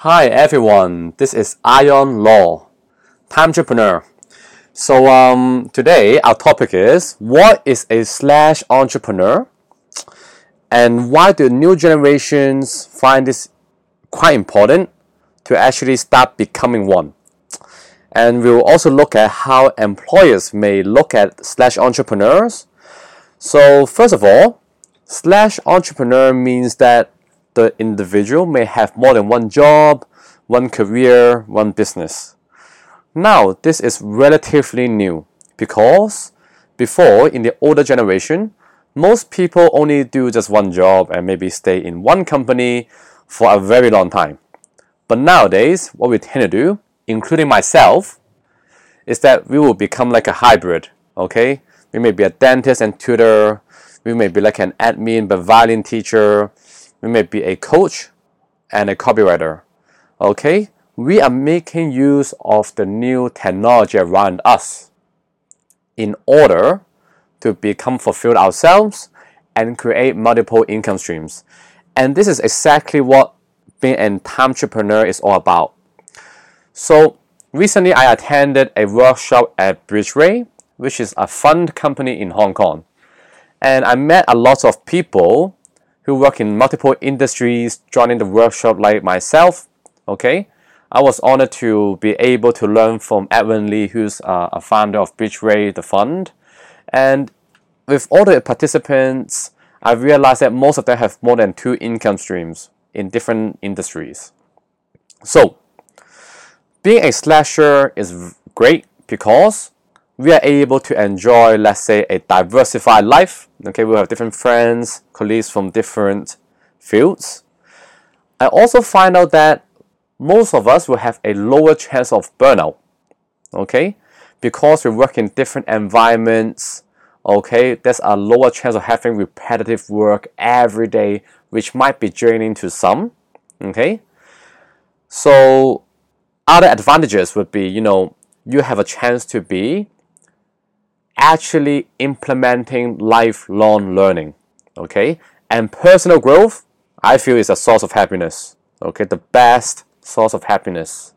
Hi everyone, this is Ion Law, time entrepreneur. So um, today our topic is what is a slash entrepreneur, and why do new generations find this quite important to actually start becoming one. And we'll also look at how employers may look at slash entrepreneurs. So first of all, slash entrepreneur means that the individual may have more than one job, one career, one business. Now, this is relatively new because before, in the older generation, most people only do just one job and maybe stay in one company for a very long time. But nowadays, what we tend to do, including myself, is that we will become like a hybrid. Okay, we may be a dentist and tutor. We may be like an admin but violin teacher we may be a coach and a copywriter. Okay, we are making use of the new technology around us in order to become fulfilled ourselves and create multiple income streams. And this is exactly what being an entrepreneur is all about. So recently I attended a workshop at Bridgeway, which is a fund company in Hong Kong. And I met a lot of people who work in multiple industries joining the workshop like myself. Okay, I was honored to be able to learn from Edwin Lee, who's uh, a founder of Bridgeway, the fund. And with all the participants, I realized that most of them have more than two income streams in different industries. So, being a slasher is great because we are able to enjoy, let's say, a diversified life. Okay, we'll have different friends, colleagues from different fields. I also find out that most of us will have a lower chance of burnout. Okay, because we work in different environments. Okay, there's a lower chance of having repetitive work every day, which might be draining to some. Okay, so other advantages would be, you know, you have a chance to be actually implementing lifelong learning. Okay, and personal growth, I feel, is a source of happiness. Okay, the best source of happiness.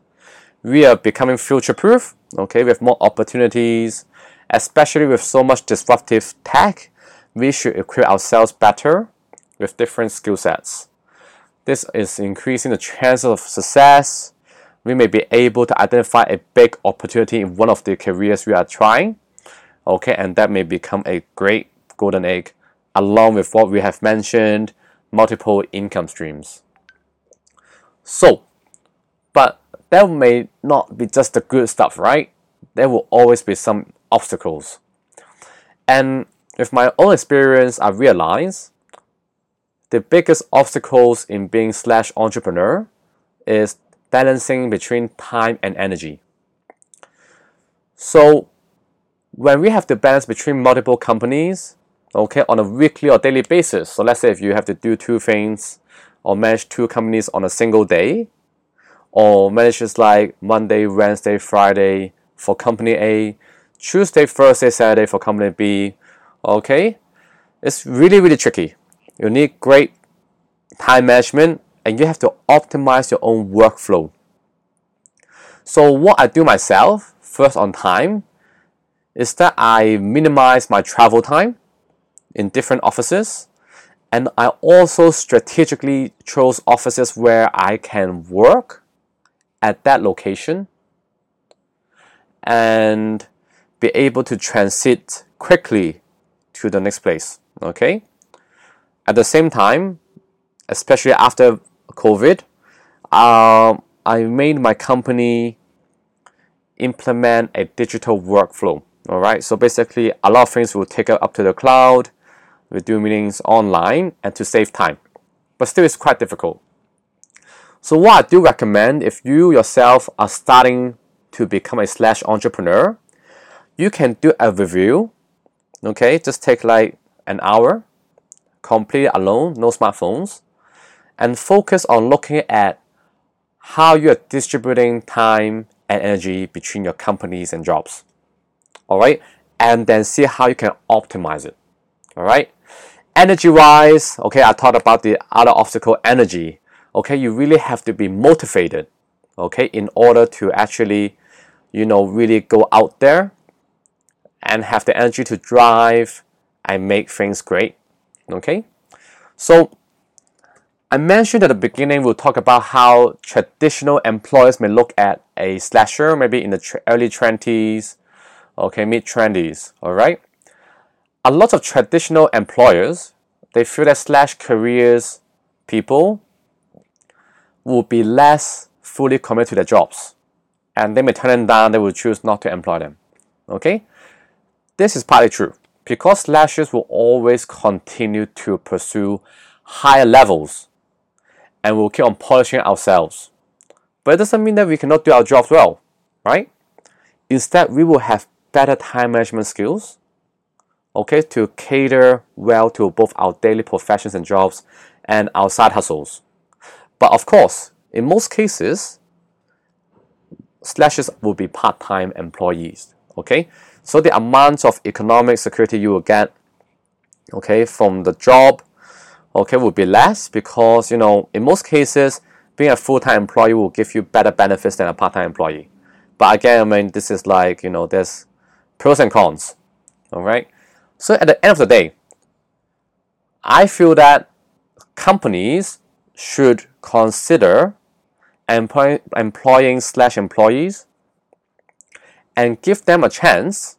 We are becoming future proof. Okay, have more opportunities, especially with so much disruptive tech. We should equip ourselves better with different skill sets. This is increasing the chances of success. We may be able to identify a big opportunity in one of the careers we are trying okay and that may become a great golden egg along with what we have mentioned multiple income streams. So but that may not be just the good stuff right? There will always be some obstacles. And with my own experience i realize the biggest obstacles in being slash entrepreneur is balancing between time and energy. So when we have to balance between multiple companies, okay, on a weekly or daily basis. So let's say if you have to do two things or manage two companies on a single day, or manages like Monday, Wednesday, Friday for company A, Tuesday, Thursday, Saturday for company B, okay, it's really, really tricky. You need great time management and you have to optimize your own workflow. So, what I do myself, first on time, is that I minimize my travel time in different offices and I also strategically chose offices where I can work at that location and be able to transit quickly to the next place. Okay? At the same time, especially after COVID, uh, I made my company implement a digital workflow. All right, so basically, a lot of things will take up to the cloud. We do meetings online and to save time, but still, it's quite difficult. So, what I do recommend if you yourself are starting to become a slash entrepreneur, you can do a review. Okay, just take like an hour, completely alone, no smartphones, and focus on looking at how you are distributing time and energy between your companies and jobs all right and then see how you can optimize it. All right energy wise okay i talked about the other obstacle energy. Okay, you really have to be motivated, okay, in order to actually, you know, really go out there and have the energy to drive and make things great, okay? So, I mentioned at the beginning, we'll talk about how traditional employers may look at a slasher, maybe in the early 20s, okay, mid 20s, all right? A lot of traditional employers, they feel that slash careers people will be less fully committed to their jobs and they may turn them down, they will choose not to employ them, okay? This is partly true because slashers will always continue to pursue higher levels and we'll keep on polishing ourselves. But it doesn't mean that we cannot do our jobs well, right? Instead, we will have better time management skills, okay, to cater well to both our daily professions and jobs and our side hustles. But of course, in most cases, slashes will be part-time employees, okay? So the amount of economic security you will get, okay, from the job okay, will be less because, you know, in most cases, being a full-time employee will give you better benefits than a part-time employee. But again, I mean, this is like, you know, there's pros and cons, all right? So at the end of the day, I feel that companies should consider employ- employing slash employees and give them a chance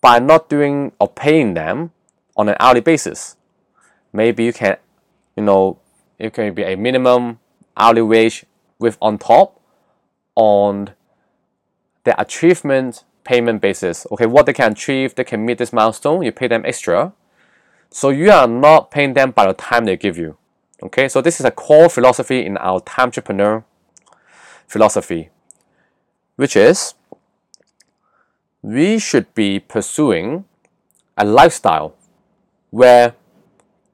by not doing or paying them on an hourly basis maybe you can, you know, it can be a minimum hourly wage with on top on the achievement payment basis. Okay, what they can achieve, they can meet this milestone, you pay them extra. So you are not paying them by the time they give you. Okay, so this is a core philosophy in our time entrepreneur philosophy, which is we should be pursuing a lifestyle where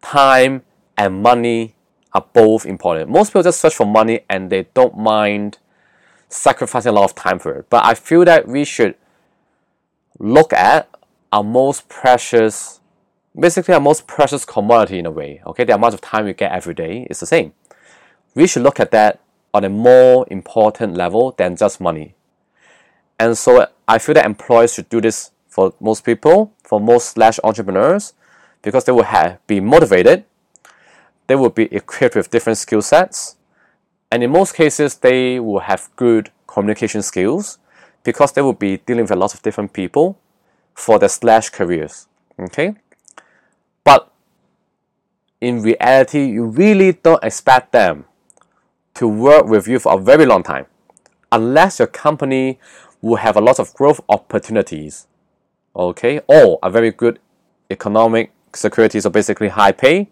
time and money are both important. Most people just search for money and they don't mind sacrificing a lot of time for it. But I feel that we should look at our most precious, basically our most precious commodity in a way. Okay, the amount of time we get every day is the same. We should look at that on a more important level than just money. And so I feel that employers should do this for most people, for most slash entrepreneurs, because they will have, be motivated, they will be equipped with different skill sets, and in most cases, they will have good communication skills because they will be dealing with a lot of different people for their slash careers. Okay? But in reality, you really don't expect them to work with you for a very long time unless your company will have a lot of growth opportunities, okay, or a very good economic security, so basically high pay,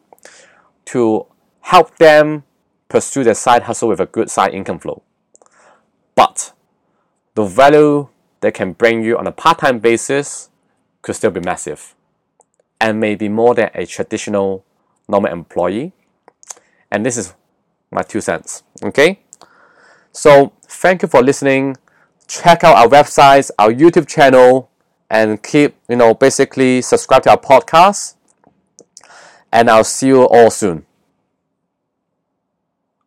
to help them pursue their side hustle with a good side income flow. But the value they can bring you on a part time basis could still be massive and maybe more than a traditional normal employee. And this is my two cents. Okay? So, thank you for listening. Check out our websites, our YouTube channel, and keep, you know, basically subscribe to our podcast and I'll see you all soon.